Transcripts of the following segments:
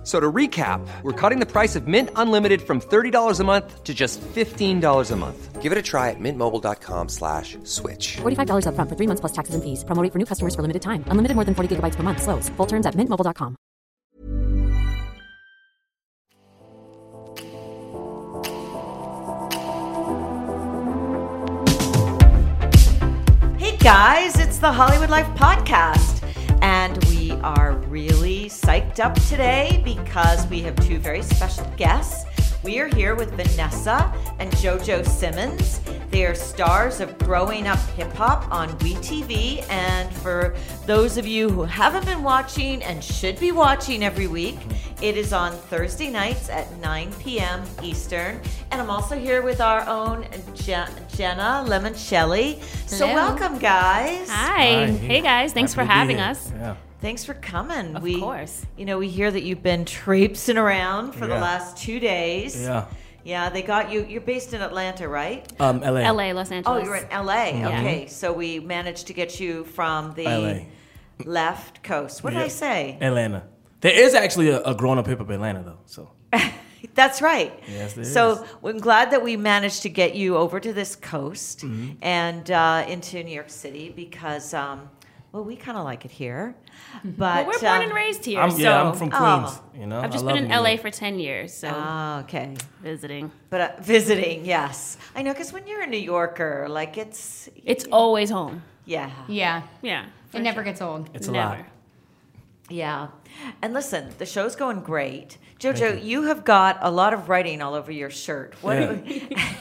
F- So to recap, we're cutting the price of Mint Unlimited from $30 a month to just $15 a month. Give it a try at mintmobile.com slash switch. $45 upfront for three months plus taxes and fees. Promo rate for new customers for limited time. Unlimited more than 40 gigabytes per month. Slows. Full terms at mintmobile.com. Hey guys, it's the Hollywood Life Podcast, and we are really psyched up today because we have two very special guests. We are here with Vanessa and JoJo Simmons. They are stars of Growing Up Hip Hop on WeTV, and for those of you who haven't been watching and should be watching every week, it is on Thursday nights at 9 p.m. Eastern. And I'm also here with our own Je- Jenna Lemoncelli. So welcome, guys. Hi. Hey guys, thanks Happy for having here. us. Yeah. Thanks for coming. Of we, course. You know, we hear that you've been traipsing around for the last two days. Yeah. Yeah, they got you. You're based in Atlanta, right? Um, LA. LA, Los Angeles. Oh, you're in LA. Okay, so we managed to get you from the LA. left coast. What did I say? Atlanta. There is actually a, a grown up hip hop Atlanta though. So That's right. Yes, there so is. I'm glad that we managed to get you over to this coast Mm-hmm. and uh, into New York City because, um, well, we kind of like it here. But Well, we're born um, and raised here, I'm so yeah, I'm from Oh. Queens. You know, I've just I been in LA York. for 10 years, so Ah, okay. visiting. But uh, visiting, yes, I know because when you're a New Yorker, like it's It's always home. yeah, Yeah. Yeah. It never gets old. It's a lot. yeah. And listen, the show's going great. Jojo, you. have got a lot of writing all over your shirt. What?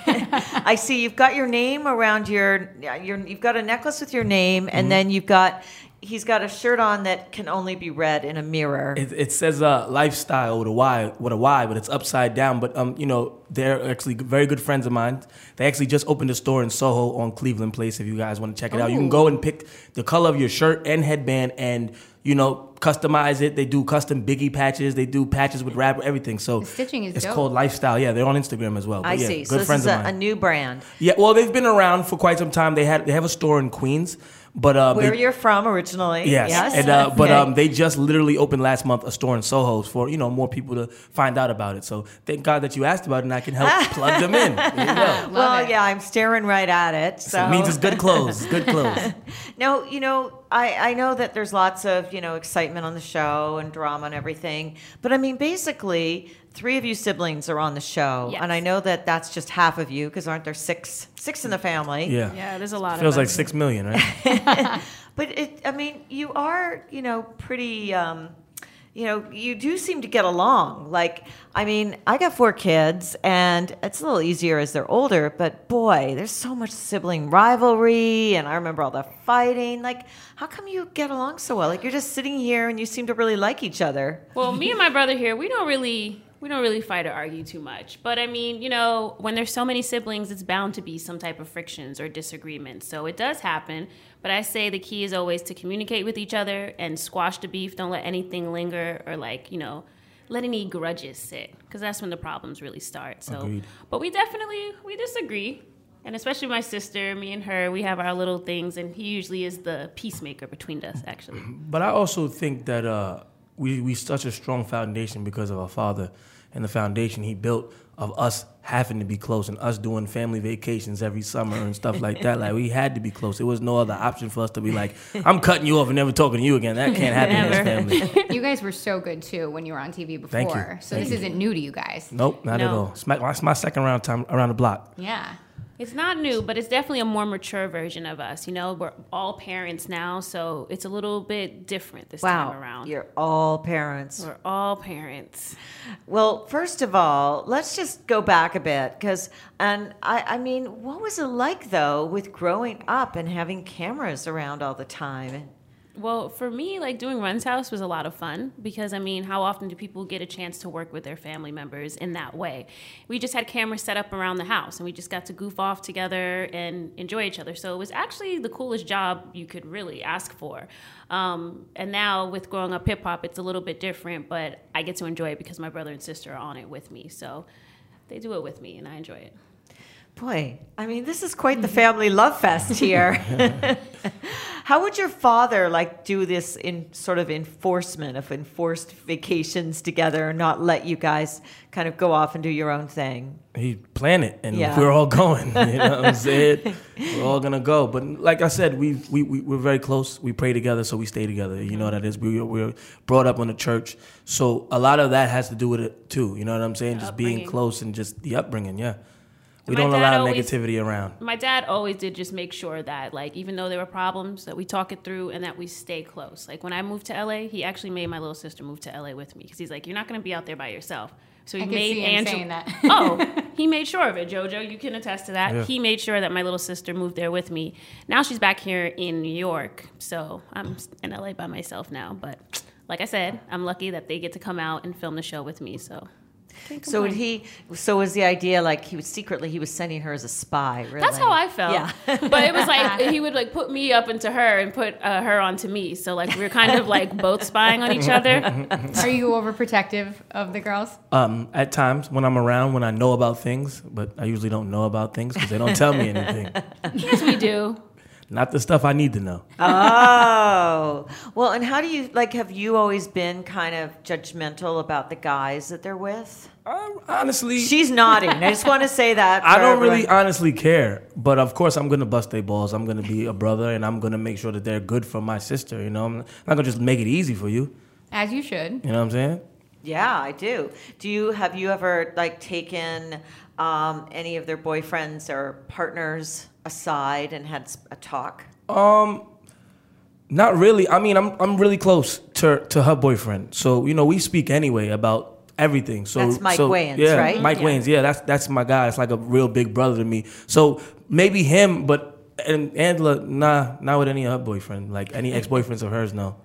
I see you've got your name around your your. You've got a necklace with your name, Mm-hmm. and then you've got. He's got a shirt on that can only be read in a mirror. It, it says uh, lifestyle with a Y, with a Y, but it's upside down. But um, you know, they're actually very good friends of mine. They actually just opened a store in Soho on Cleveland Place. If you guys want to check it out, you can go and pick the color of your shirt and headband, and you know, customize it. They do custom Biggie patches. They do patches with rapper, everything. So The stitching is it's dope. called Lifestyle. Yeah, they're on Instagram as well. But I yeah, see. Good So this friends is a, of mine. a new brand. Yeah, well, they've been around for quite some time. They had they have a store in Queens, but uh, Where they, you're from originally? Yes, Yes. and uh, but um, they just literally opened last month a store in Soho for you know more people to find out about it. So thank God that you asked about it, and I can help plug them in. You well, it. yeah, I'm staring right at it. So, So it means it's good clothes. It's good clothes. Now, you know, I, I know that there's lots of, you know, excitement on the show and drama and everything. But I mean, basically, three of you siblings are on the show. Yes. And I know that that's just half of you because aren't there six six in the family? Yeah, Yeah, there's a lot It feels like six million, right? But it, I mean, you are, you know, pretty, um, you know, you do seem to get along. Like, I mean, I got four kids, and it's a little easier as they're older. But boy, there's so much sibling rivalry, and I remember all the fighting. Like, how come you get along so well? Like, you're just sitting here, and you seem to really like each other. Well, me and my brother here, we don't really we don't really fight or argue too much. But I mean, you know, when there's so many siblings, it's bound to be some type of frictions or disagreements. So it does happen. But I say the key is always to communicate with each other and squash the beef. Don't let anything linger or like, you know, let any grudges sit because that's when the problems really start. So, Agreed. but we definitely we disagree. And especially my sister, me and her, we have our little things, and he usually is the peacemaker between us, actually. But I also think that uh, we we such a strong foundation because of our father and the foundation he built of us having to be close and us doing family vacations every summer and stuff like that. Like we had to be close. There was no other option for us to be like, I'm cutting you off and never talking to you again. That can't happen in this family. You guys were so good too when you were on TV before. Thank you. So Thank this you. isn't new to you guys. Nope, not at all. It's my, it's my second round time around the block. Yeah. It's not new, but it's definitely a more mature version of us. You know, we're all parents now, so it's a little bit different this Wow, time around. you're all parents. we're all parents. Well, first of all, let's just go back a bit because, and I, I mean, what was it like though with growing up and having cameras around all the time? Well, for me, like doing Run's House was a lot of fun because I mean, how often do people get a chance to work with their family members in that way? We just had cameras set up around the house and we just got to goof off together and enjoy each other. So it was actually the coolest job you could really ask for. Um, and now with growing up hip hop, it's a little bit different, but I get to enjoy it because my brother and sister are on it with me. So they do it with me and I enjoy it. Boy, I mean, this is quite the mm-hmm. family love fest here. How would your father like do this in sort of enforcement of enforced vacations together and not let you guys kind of go off and do your own thing? He planned it, and Yeah. we're all going. You know what I'm saying? we're all gonna go. But like I said, we we we we're very close. We pray together, so we stay together. You know what that is. We we were brought up in the church, so a lot of that has to do with it too. You know what I'm saying? Just being close and just the upbringing. Yeah, we don't dad allow always- negativity around. my dad always did just make sure that like even though there were problems that we talk it through and that we stay close like when i moved to la he actually made my little sister move to la with me because he's like you're not going to be out there by yourself so he I could made see him Angela- saying that. oh he made sure of it jojo you can attest to that Yeah. he made sure that my little sister moved there with me now she's back here in new york so i'm in la by myself now but like i said i'm lucky that they get to come out and film the show with me so can't So would he? So was the idea like he was secretly he was sending her as a spy? Really? That's how I felt. Yeah. but it was like he would like put me up into her and put uh, her onto me. So like we were kind of like both spying on each other. Are you overprotective of the girls? Um, at times when I'm around, when I know about things, but I usually don't know about things because they don't tell me anything. yes, we do. Not the stuff I need to know. Oh, well, and how do you like? Have you always been kind of judgmental about the guys that they're with? Um, honestly, She's nodding. I just want to say that. I don't really honestly care, but of course I'm gonna bust their balls. I'm gonna be a brother, and I'm gonna make sure that they're good for my sister. You know, I'm not gonna just make it easy for you. As you should. You know what I'm saying? Yeah, I do. Do you have you ever like taken um, any of their boyfriends or partners aside and had a talk? Um, not really. I mean, I'm I'm really close to to her boyfriend, so you know we speak anyway about everything. So That's Mike so, Wayans, yeah, right? Mike Yeah. Wayans. Yeah, that's that's my guy. It's like a real big brother to me. So maybe him, but and Angela, nah, not with any of her boyfriend. Like any ex boyfriends of hers, no.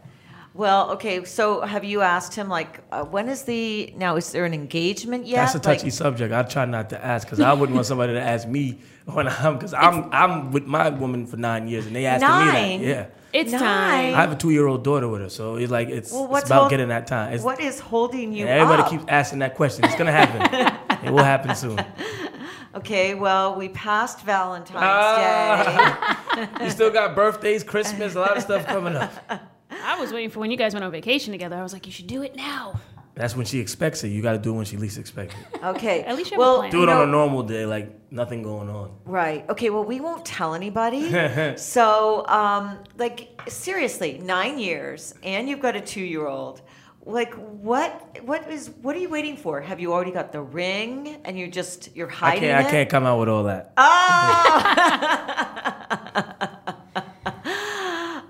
Well, okay. So have you asked him like uh, when is the now? Is there an engagement yet? That's a touchy Like, subject. I try not to ask because I wouldn't want somebody to ask me when I'm because I'm I'm with my woman for nine years and they asking Nine? me that. Yeah, It's Nine. time. I have a two year old daughter with her, so it's like it's, well, it's what's about hold- getting that time. It's, what is holding you and everybody up? keeps asking that question. It's gonna happen. it will happen soon. Okay, well, we passed Valentine's Ah. Day. You still got birthdays, Christmas, a lot of stuff coming up. I was waiting for when you guys went on vacation together. I was like, you should do it now. That's when she expects it. You got to do it when she least expects it. Okay. At least you have a well, plan. Do it on a normal day, like nothing going on. Right. Okay. Well, we won't tell anybody. so, um, like, seriously, nine years, and you've got a two-year-old. Like, what? What is? What are you waiting for? Have you already got the ring, and you just you're I hiding can't. it? I can't come out with all that.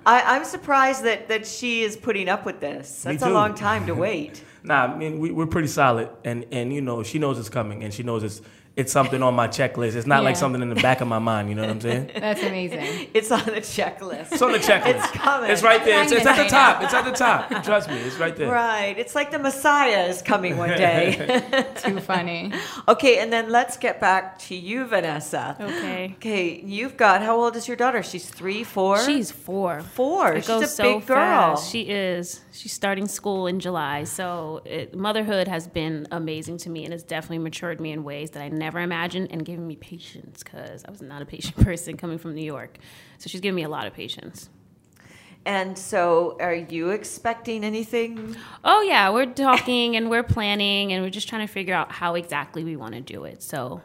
I, I'm surprised that that she is putting up with this. That's a long time to wait. Nah, I mean we, we're pretty solid, and and you know she knows it's coming, and she knows it's it's something on my checklist. It's not like something in the back of my mind. You know what I'm saying? That's amazing. It's on the checklist. It's on the checklist. It's coming. It's right there. It's, it's at the top. It's at the top. Trust me, it's right there. Right. It's like the Messiah is coming one day. Too funny. okay, and then let's get back to you, Vanessa. Okay. Okay, you've got how old is your daughter? She's three, four. She's four. four. It She's goes a so big girl. fast. She is. She's starting school in July. So it, motherhood has been amazing to me and it's definitely matured me in ways that I never imagined and giving me patience because I was not a patient person coming from New York. So she's given me a lot of patience. And so, are you expecting anything? Oh yeah, we're talking and we're planning and we're just trying to figure out how exactly we want to do it. So,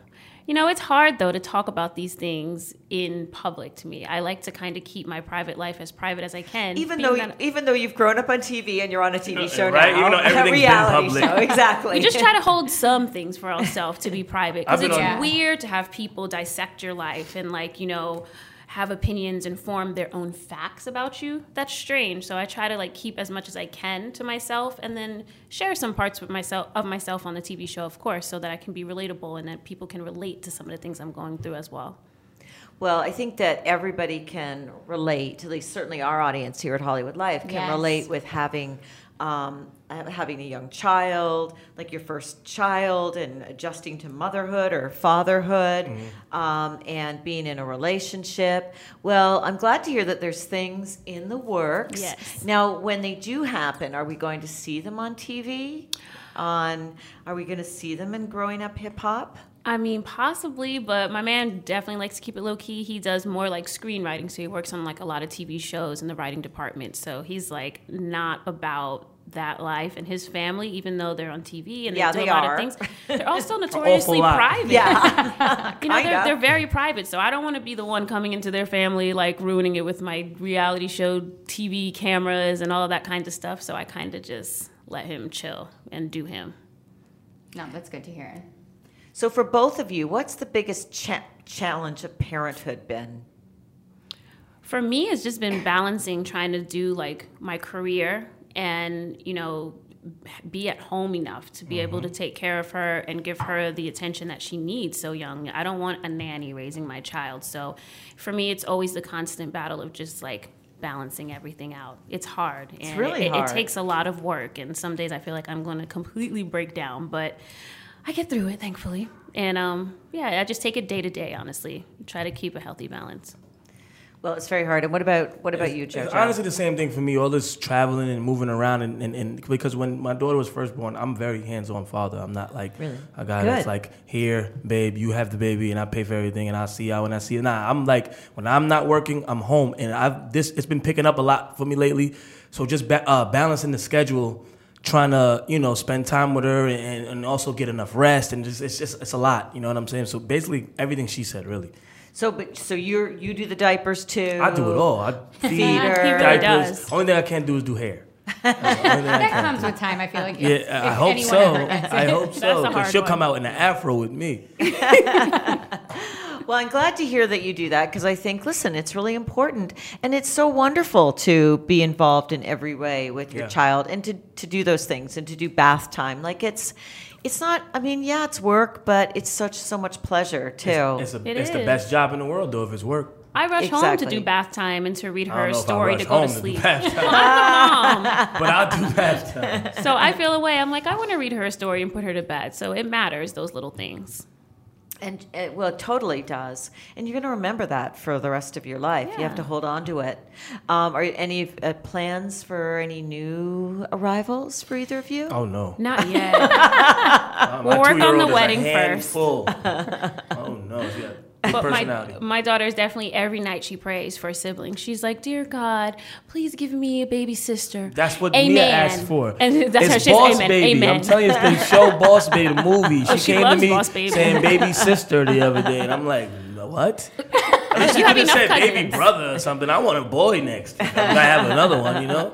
you know, it's hard though to talk about these things in public to me. I like to kind of keep my private life as private as I can. Even being though, that- even though you've grown up on TV and you're on a TV show right, now, even though a everything's been reality public. show, exactly. we just try to hold some things for ourselves to be private because it's on- weird to have people dissect your life and like you know have opinions and form their own facts about you that's strange so i try to like keep as much as i can to myself and then share some parts with myself of myself on the tv show of course so that i can be relatable and that people can relate to some of the things i'm going through as well Well, I think that everybody can relate, at least certainly our audience here at Hollywood Life can Yes. relate with having um, having a young child, like your first child, and adjusting to motherhood or fatherhood, Mm-hmm. um, and being in a relationship. Well, I'm glad to hear that there's things in the works. Yes. Now, when they do happen, are we going to see them on TV? On are we going to see them in Growing Up Hip Hop? I mean, possibly, but my man definitely likes to keep it low key. He does more like screenwriting, so he works on like a lot of TV shows in the writing department. So he's like not about that life and his family, even though they're on TV and Yeah, they do they a lot are. of things. They're also notoriously private. Yeah. You know, they're, they're very private, so I don't want to be the one coming into their family, like ruining it with my reality show TV cameras and all of that kind of stuff. So I kind of just let him chill and do him. No, that's good to hear. So, for both of you, what's the biggest cha- challenge of parenthood been? For me, it's just been balancing trying to do like my career and, you know, be at home enough to be able to mm-hmm. take care of her and give her the attention that she needs so young. I don't want a nanny raising my child. So for me, it's always the constant battle of just like balancing everything out. It's hard. It's really it, hard. It takes a lot of work. And some days I feel like I'm going to completely break down, but I get through it, thankfully. And um, yeah, I just take it day to day, honestly. Try to keep a healthy balance. Well, it's very hard. And what about what about you, Joe? Honestly the same thing for me. All this traveling and moving around, and, and, and because when my daughter was first born, I'm very hands-on father. I'm not like Really? a guy Good. that's like, here, babe, you have the baby, and I pay for everything, and I'll see you when I see you. Nah, I'm like, when I'm not working, I'm home, and I've this it's been picking up a lot for me lately. So just ba- uh, balancing the schedule, trying to you know spend time with her, and, and also get enough rest, and just it's just it's a lot. You know what I'm saying? So basically, everything she said, really. so, but so you're you do the diapers too? I do it all. I feed, Feed her. He really diapers. does. Only thing I can't do is do hair. That's the only thing I That can't comes with time. I feel like. Yeah, if- I if hope so. I hope so. a Because hard she'll one. come out in an afro with me. Well, I'm glad to hear that you do that because I think, listen, it's really important and it's so wonderful to be involved in every way with your Yeah. child and to, to do those things and to do bath time. Like it's, it's not. I mean, yeah, it's work, but it's such so much pleasure too. It's, a, It it's the best job in the world, though, if it's work. I rush home to do bath time and to read I her don't know if I story rush to go to home do sleep. bath time, Well, I'm a mom. but I'll do bath time. So I feel a way. I'm like, I want to read her a story and put her to bed. So it matters, those little things. And it, well, it totally does. And you're going to remember that for the rest of your life. You have to hold on to it. Um, are any uh, plans for any new arrivals for either of you? Oh, no. Not yet. Uh, We'll work on the wedding first. handful. oh, no. She But my, my daughter is definitely every night she prays for a sibling. She's like, Dear God, please give me a baby sister. That's what amen. Mia asked for. And that's it's her. She's Boss amen. Baby. Amen. I'm telling you, it's been show Boss Baby, the movie. She, Oh, she came to me Baby. saying baby sister the other day, and I'm like, what? At least You you could have said baby brother or something. I want a boy next. I have another one, you know?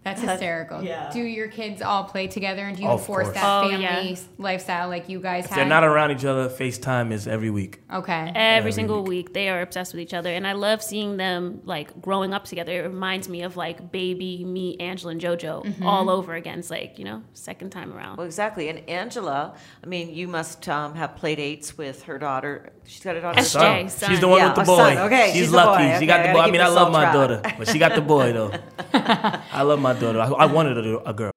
That's hysterical. yeah. Do your kids all play together, and do you Of enforce course. that Oh, family yeah. lifestyle like you guys If have? they're not around each other, FaceTime is every week. okay. Every single week, they are obsessed with each other, and I love seeing them like growing up together. It reminds me of like baby me, Angela and JoJo Mm-hmm. all over again. It's like you know, second time around. Well, exactly. And Angela, I mean, you must um, have play dates with her daughter. She's got a daughter. SJ. Son. son. She's the one Yeah, with the boy. son. Okay, she's, she's lucky. boy. She got the I boy. I gotta mean, I love my track. daughter, but she got the boy though. I love my daughter. I, I wanted a, a girl.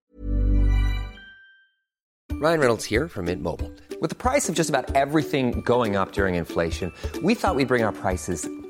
Ryan Reynolds here from Mint Mobile. With the price of just about everything going up during inflation, we thought we'd bring our prices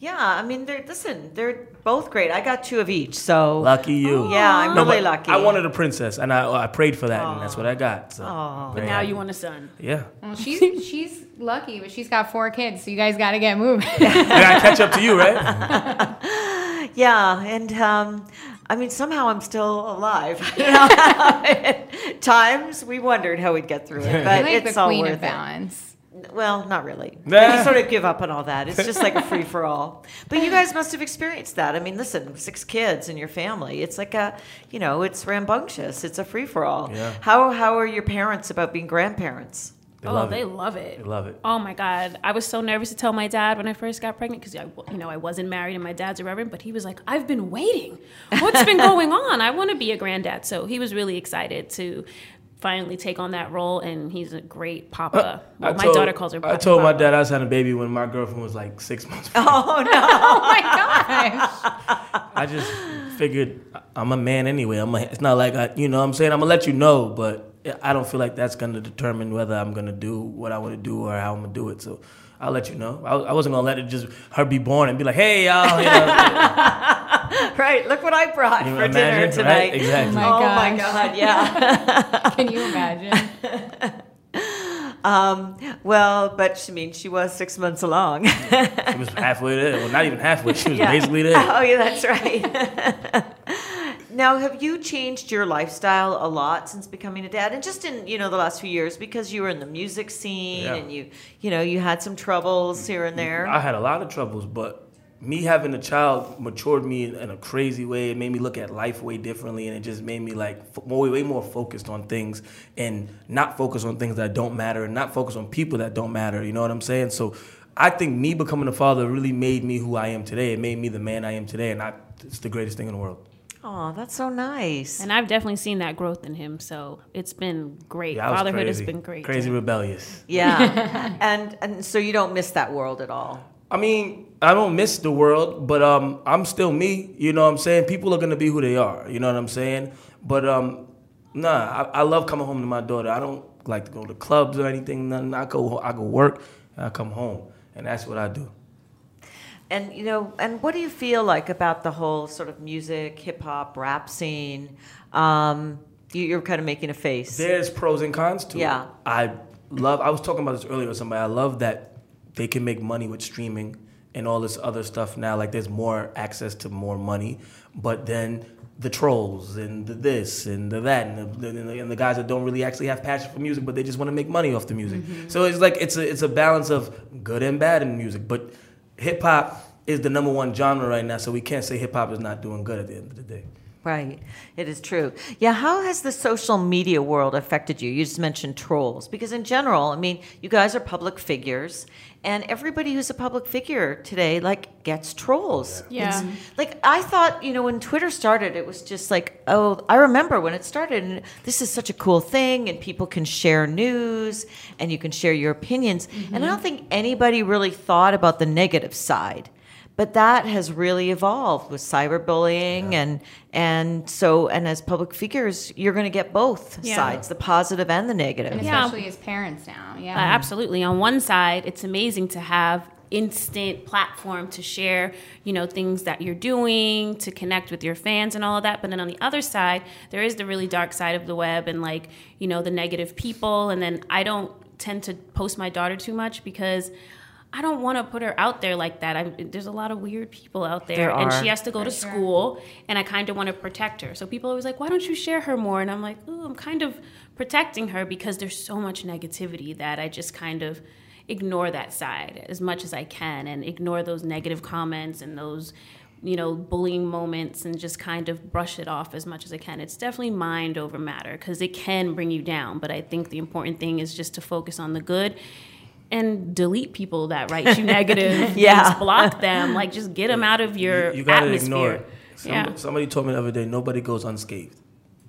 Yeah, I mean, they're listen, they're both great. I got two of each, so Lucky you. yeah, I'm No, really lucky. I wanted a princess, and I I prayed for that, and that's what I got. So, but now happy. you want a son. Yeah. Well, she's she's lucky, but she's got four kids, so you guys got to get moving. I gotta catch up to you, right? Yeah, and um, I mean, somehow I'm still alive. You know? Times we wondered how we'd get through it, but I like it's the all queen worth of balance. it. Well, not really. Nah. You sort of give up on all that. It's just like a free for all. But you guys must have experienced that. I mean, listen, six kids in your family. It's like a, you know, it's rambunctious. It's a free for all. Yeah. How how are your parents about being grandparents? They oh, love they it. love it. They love it. Oh my God. I was so nervous to tell my dad when I first got pregnant because, you know, I wasn't married and my dad's a reverend, but he was like, I've been waiting. What's been going on? I want to be a granddad. So he was really excited to finally take on that role, and he's a great papa. Uh, well, I my told- daughter calls her papa. I told my dad I was having a baby when my girlfriend was like six months. Old. Oh no! Oh my gosh. I just figured I'm a man anyway. I'm a, it's not like I, you know what I'm saying I'm gonna let you know, but I don't feel like that's gonna determine whether I'm gonna do what I want to do or how I'm gonna do it. So I'll let you know. I, I wasn't gonna let it just her be born and be like, hey y'all. You know, right. Look what I brought You for dinner tonight. right? Exactly. Oh my oh my god! Yeah. Can you imagine? um, well, but I mean, she was six months along. she was halfway there. Well, not even halfway. She was Yeah. basically there. Oh, yeah, that's right. now, have you changed your lifestyle a lot since becoming a dad, and just in you know the last few years because you were in the music scene Yeah. and you you know you had some troubles here and there? I had a lot of troubles, but me having a child matured me in a crazy way. It made me look at life way differently, and it just made me like more, way more focused on things and not focus on things that don't matter, and not focus on people that don't matter. You know what I'm saying? So. I think me becoming a father really made me who I am today. It made me the man I am today, and I, it's the greatest thing in the world. Oh, that's so nice. And I've definitely seen that growth in him, so it's been great. Yeah, I was Fatherhood has been great. Crazy rebellious. Yeah, and and so you don't miss that world at all. I mean, I don't miss the world, but um, I'm still me. You know what I'm saying? People are gonna be who they are. You know what I'm saying? But um, nah, I, I love coming home to my daughter. I don't like to go to clubs or anything. Nothing. I go, I go work, and I come home, and that's what I do. And you know, and what do you feel like about the whole sort of music, hip hop, rap scene? Um, you, you're kind of making a face. There's pros and cons to Yeah. it. Yeah, I love. I was talking about this earlier with somebody. I love that they can make money with streaming and all this other stuff now. Like there's more access to more money, but then the trolls and the this and the that and the, and the, and the guys that don't really actually have passion for music, but they just want to make money off the music. Mm-hmm. So it's like it's a it's a balance of good and bad in music. But hip hop is the number one genre right now, so we can't say hip hop is not doing good at the end of the day. Right. It is true. Yeah. How has the social media world affected you? You just mentioned trolls. Because in general, I mean, you guys are public figures, and everybody who's a public figure today, like, gets trolls. Yeah. Like, I thought, you know, when Twitter started, it was just like, oh, I remember when it started, and this is such a cool thing, and people can share news, and you can share your opinions. And I mm-hmm. don't think anybody really thought about the negative side. But that has really evolved with cyberbullying and and so and as public figures, you're going to get both Yeah. sides, the positive and the negative. And Yeah. especially as parents now. Yeah. Uh, absolutely. On one side, it's amazing to have instant platform to share, you know, things that you're doing, to connect with your fans and all of that. But then on the other side, there is the really dark side of the web and like, you know, the negative people. And then I don't tend to post my daughter too much because I don't want to put her out there like that. I, there's a lot of weird people out there, There and she has to go to school, and I kind of want to protect her. So people are always like, "Why don't you share her more?" And I'm like, "Oh, I'm kind of protecting her because there's so much negativity that I just kind of ignore that side as much as I can, and ignore those negative comments and those." You know, bullying moments and just kind of brush it off as much as I can. It's definitely mind over matter because it can bring you down. But I think the important thing is just to focus on the good and delete people that write you negative. Yeah. block them. Like just get them out of your You, you gotta atmosphere. ignore it. Some, yeah. Somebody told me the other day, nobody goes unscathed.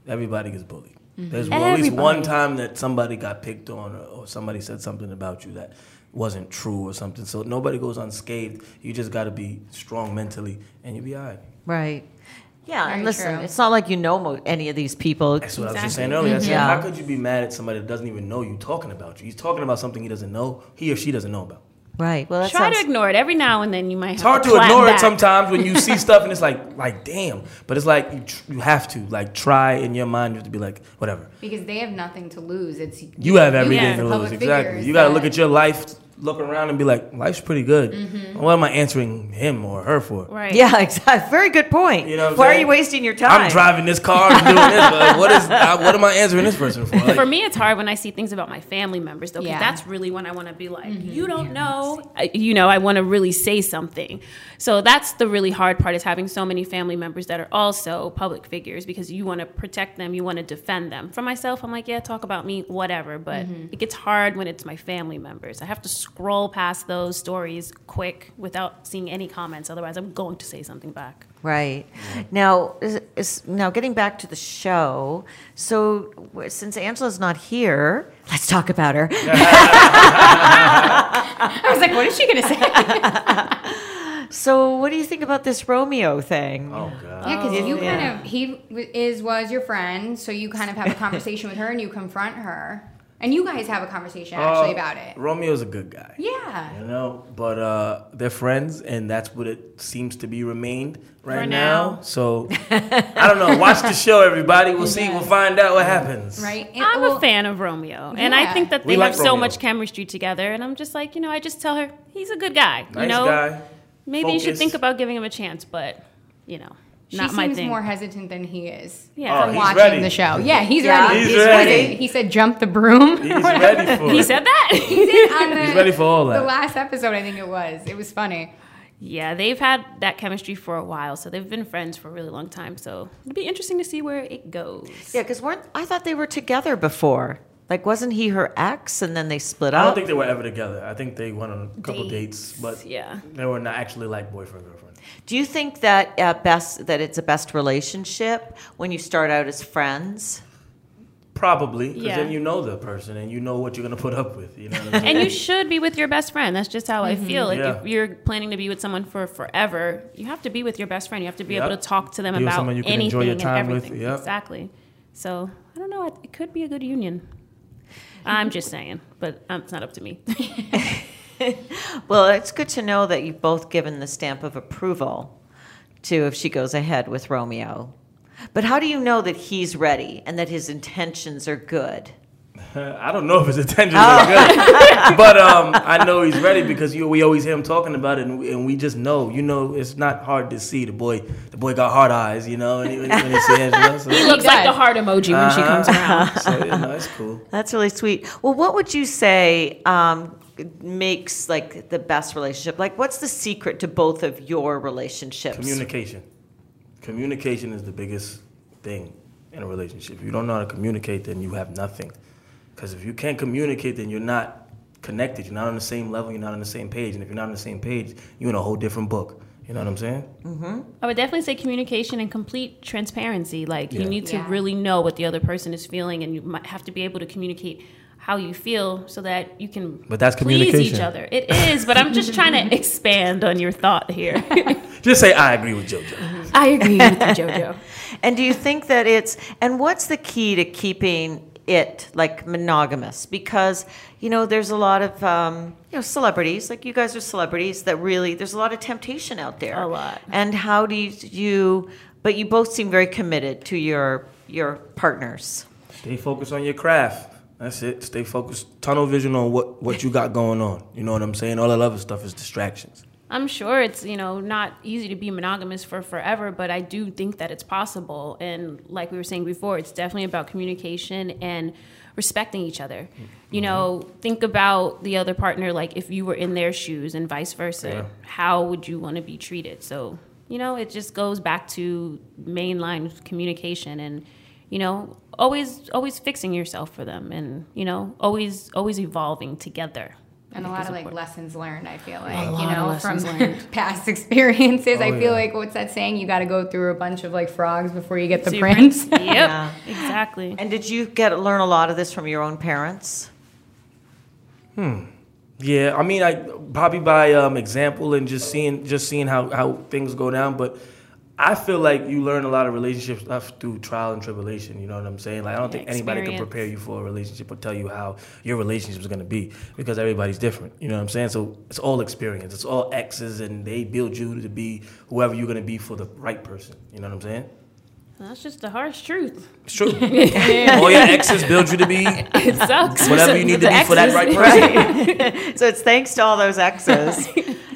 Everybody gets bullied. Mm-hmm. There's well, at least one time that somebody got picked on or, or somebody said something about you that wasn't true or something. So nobody goes unscathed. You just got to be strong mentally and you'll be all right. Right. Yeah, and listen, true. it's not like you know mo- any of these people. That's what I was just saying earlier. I said, Yeah. how could you be mad at somebody that doesn't even know you talking about you? He's talking about something he doesn't know, he or she doesn't know about. Right. Well, that Try sounds, to ignore it. Every now and then you might have It's hard to clap ignore back. it sometimes when you see stuff and it's like, like damn. But it's like you, tr- you have to like try in your mind. You have to be like, whatever. because they have nothing to lose. It's You have everything Yeah. to lose. Exactly. You got to look at your life look around and be like, life's pretty good. Mm-hmm. What am I answering him or her for? Right. Yeah, exactly. Very good point. You know what I'm Why are you wasting your time? I'm driving this car and doing this. But like, what is? uh, what am I answering this person for? Like, For me, it's hard when I see things about my family members, though, because Yeah. that's really when I want to be like, you don't know. I- You know, I want to really say something. So that's the really hard part is having so many family members that are also public figures because you want to protect them, you want to defend them. For myself, I'm like, yeah, talk about me, whatever. But it gets hard when it's my family members. I have to scroll past those stories quick without seeing any comments. Otherwise, I'm going to say something back. Right. Now, is, is, now getting back to the show. So, since Angela's not here, let's talk about her. I was like, what is she gonna say? So, what do you think about this Romeo thing? oh god. Yeah, because you oh, yeah. kind of he is was your friend, so you kind of have a conversation with her and you confront her, and you guys have a conversation actually Uh, about it. Romeo's a good guy. Yeah. You know, but uh, they're friends, and that's what it seems to be remained right For now. now. So I don't know. Watch the show, everybody. We'll see. We'll find out what happens. Right. And- I'm well, a fan of Romeo, and I think that they like have so much chemistry together. And I'm just like, you know, I just tell her he's a good guy. Nice you know, guy. maybe you should think about giving him a chance, but you know, She not seems my thing. more hesitant than he is. Yeah. Oh, From he's watching ready. the show. Yeah, he's Yeah, ready. He's He's ready. He said, "Jump the broom." He's ready for he it. said that. On the, He's ready for all that. The last episode, I think it was. It was funny. yeah, they've had that chemistry for a while, so they've been friends for a really long time. So it'll be interesting to see where it goes. Yeah, because weren't I thought they were together before? Like, wasn't he her ex, and then they split up? I don't think they were ever together. I think they went on a couple dates, but yeah. they were not actually like boyfriend girlfriend. Do you think that at best that it's a best relationship when you start out as friends? Probably, because Yeah. then you know the person and you know what you're gonna put up with. You know what I'm saying? And you should be with your best friend. That's just how I feel. Like Yeah. if you're planning to be with someone for forever, you have to be with your best friend. You have to be Yep. able to talk to them Be about you can anything enjoy your and time with, everything. yep. Exactly. So I don't know. It, it could be a good union. I'm just saying, but um, it's not up to me. Well, it's good to know that you've both given the stamp of approval to if she goes ahead with Romeo. But how do you know that he's ready and that his intentions are good? I don't know if his intentions are good, but um, I know he's ready because you, we always hear him talking about it, and we, and we just know. You know, it's not hard to see the boy. The boy got hard eyes, you know, and when, when he sees Angela, so, he looks like the heart emoji when she comes around. so you know, it's cool. That's really sweet. Well, what would you say um, makes like the best relationship? Like, what's the secret to both of your relationships? Communication. Communication is the biggest thing in a relationship. If you don't know how to communicate, then you have nothing. Because if you can't communicate, then you're not connected. You're not on the same level. You're not on the same page. And if you're not on the same page, you're in a whole different book. You know what I'm saying? Mm-hmm. I would definitely say communication and complete transparency. Like you need to Yeah. really know what the other person is feeling, and you might have to be able to communicate how you feel so that you can But that's please each other. It is, but I'm just trying to expand on your thought here. Just say, I agree with JoJo. I agree with you, JoJo. And do you think that it's and what's the key to keeping it like monogamous? Because you know, there's a lot of um, you know celebrities, like you guys are celebrities that really there's a lot of temptation out there. A lot. And how do you, you? But you both seem very committed to your your partners. Stay focused on your craft. That's it. Stay focused. Tunnel vision on what, what you got going on. You know what I'm saying? All that other stuff is distractions. I'm sure it's you know not easy to be monogamous for forever, but I do think that it's possible. And like we were saying before, it's definitely about communication and respecting each other. You mm-hmm. know, think about the other partner like if you were in their shoes and vice versa. Yeah. How would you want to be treated? So you know, it just goes back to mainline communication and you know always always fixing yourself for them and you know always always evolving together. And a lot of is like important. lessons learned, I feel like, lot you of know, from past experiences. I Oh, feel yeah. like, what's that saying? You got to go through a bunch of like frogs before you get the So your prince. Yep, Yeah. exactly. And did you get learn a lot of this from your own parents? Hmm yeah, I mean, I probably by um, example and just seeing just seeing how, how things go down. But I feel like you learn a lot of relationship stuff through trial and tribulation. You know what I'm saying? Like I don't think anybody can prepare you for a relationship or tell you how your relationship is going to be because everybody's different. You know what I'm saying? So it's all experience. It's all exes, and they build you to be whoever you're going to be for the right person. You know what I'm saying? That's just the harsh truth. It's true. All your exes build you to be It sucks. whatever you need to be for that right person. So it's thanks to all those exes.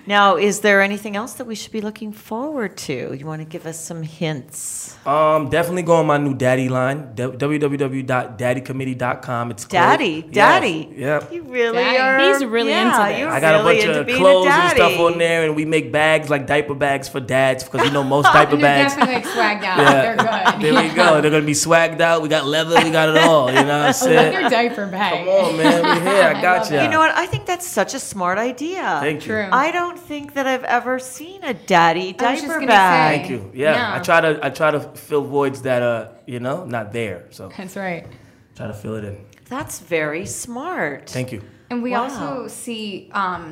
Now, is there anything else that we should be looking forward to? You want to give us some hints? Um, definitely go on my new daddy line, www.daddycommittee.com. It's closed. Daddy, Yes, daddy. Yep. You really Daddy. are. He's really yeah, into You're this. I got really a bunch of clothes and stuff on there, and we make bags like diaper bags for dads because you know most diaper And they're bags. definitely like swagged out. Yeah. They're good. There we go. They're gonna be swagged out. We got leather. We got it all. You know what I'm saying? your diaper bag. Come on, man. We're here. I got you. You know what? I think that's such a smart idea. Thank you. True. I don't think that I've ever seen a daddy I was just diaper bag. say. Thank you. Yeah, Yeah. I try to. I try to fill voids that uh, you know, not there. So That's right. try to fill it in. That's very smart. Thank you. And we Wow. also see um,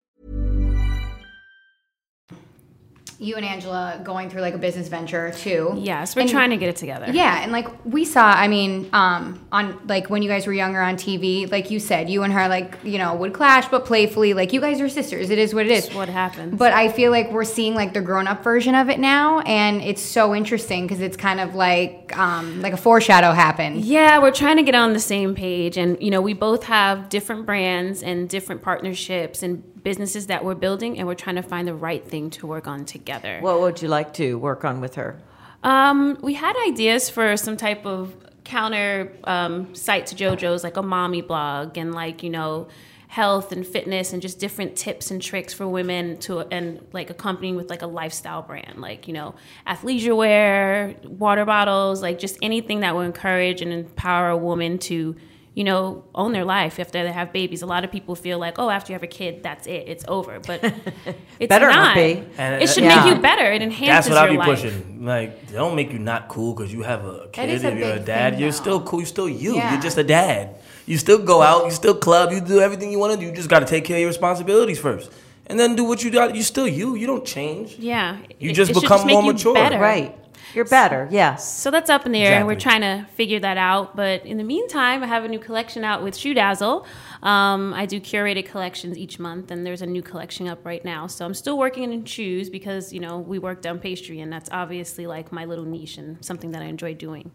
You and Angela going through like a business venture too. Yes, we're And- trying to get it together. Yeah, and like we saw, I mean, um, on like when you guys were younger on TV, like you said, you and her like you know would clash, but playfully. Like you guys are sisters. It is what it is. It's what happens. But I feel like we're seeing like the grown up version of it now, and it's so interesting because it's kind of like um, like a foreshadow happened. Yeah, we're trying to get on the same page. And, you know, we both have different brands and different partnerships and businesses that we're building, and we're trying to find the right thing to work on together. What would you like to work on with her? Um, we had ideas for some type of counter um, site to JoJo's, like a mommy blog, and like you know, health and fitness, and just different tips and tricks for women to, and like accompanying with like a lifestyle brand, like you know, athleisure wear, water bottles, like just anything that will encourage and empower a woman to. You know, own their life after they have babies. A lot of people feel like, oh, after you have a kid, that's it, it's over. But it's Better not not. be. And, It should uh, make you better. It enhances That's what I your be life. pushing. Like, they don't make you not cool because you have a kid. is if you're a dad, thing, you're still cool. You're still you. Yeah. You're just a dad. You still go out. You still club. You do everything you want to do. You just got to take care of your responsibilities first, and then do what you got. You still you. You don't change. Yeah. You It- just it become make more mature. better. Right. You're better, yes. So that's up in the air, and we're trying to figure that out. But in the meantime, I have a new collection out with Shoe Dazzle. Um, I do curated collections each month, and there's a new collection up right now. So I'm still working in shoes because you know we work down pastry, and that's obviously like my little niche and something that I enjoy doing.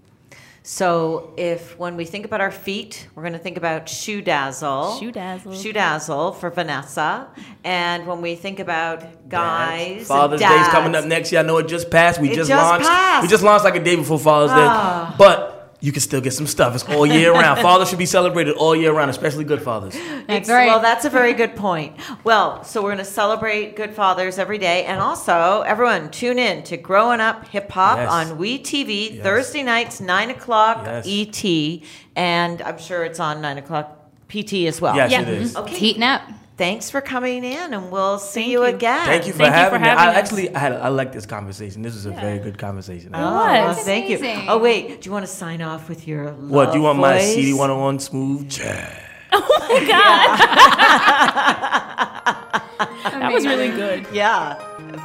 So if when we think about our feet, we're going to think about Shoe Dazzle. Shoe Dazzle. Shoe Dazzle for Vanessa. And when we think about guys, and Father's Day is coming up next year. I know it just passed. We It just, just launched. passed. Ah. We just launched like a day before Father's Day. But you can still get some stuff. It's all year round. Fathers should be celebrated all year round, especially good fathers. That's right. Well, that's a very good point. Well, so we're going to celebrate good fathers every day. And also, everyone, tune in to Growing Up Hip Hop Yes. on We TV, Thursday nights, 9 o'clock Yes. ET. And I'm sure it's on 9 o'clock PT as well. Yes, Yeah. it is. It's heating up. Thanks for coming in, and we'll see Thank you, you. again. Thank you for Thank you having me. having I us. actually, I had, I like this conversation. This was a very good conversation. Oh, was. well, thank you. Oh, wait. Do you want to sign off with your what do you want my voice? CD 101 smooth jazz? Oh my god. that was really good. Yeah,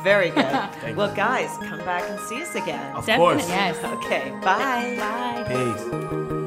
very good. well, guys, come back and see us again. Of Definitely. course. Yes. Okay, bye. Bye. Peace.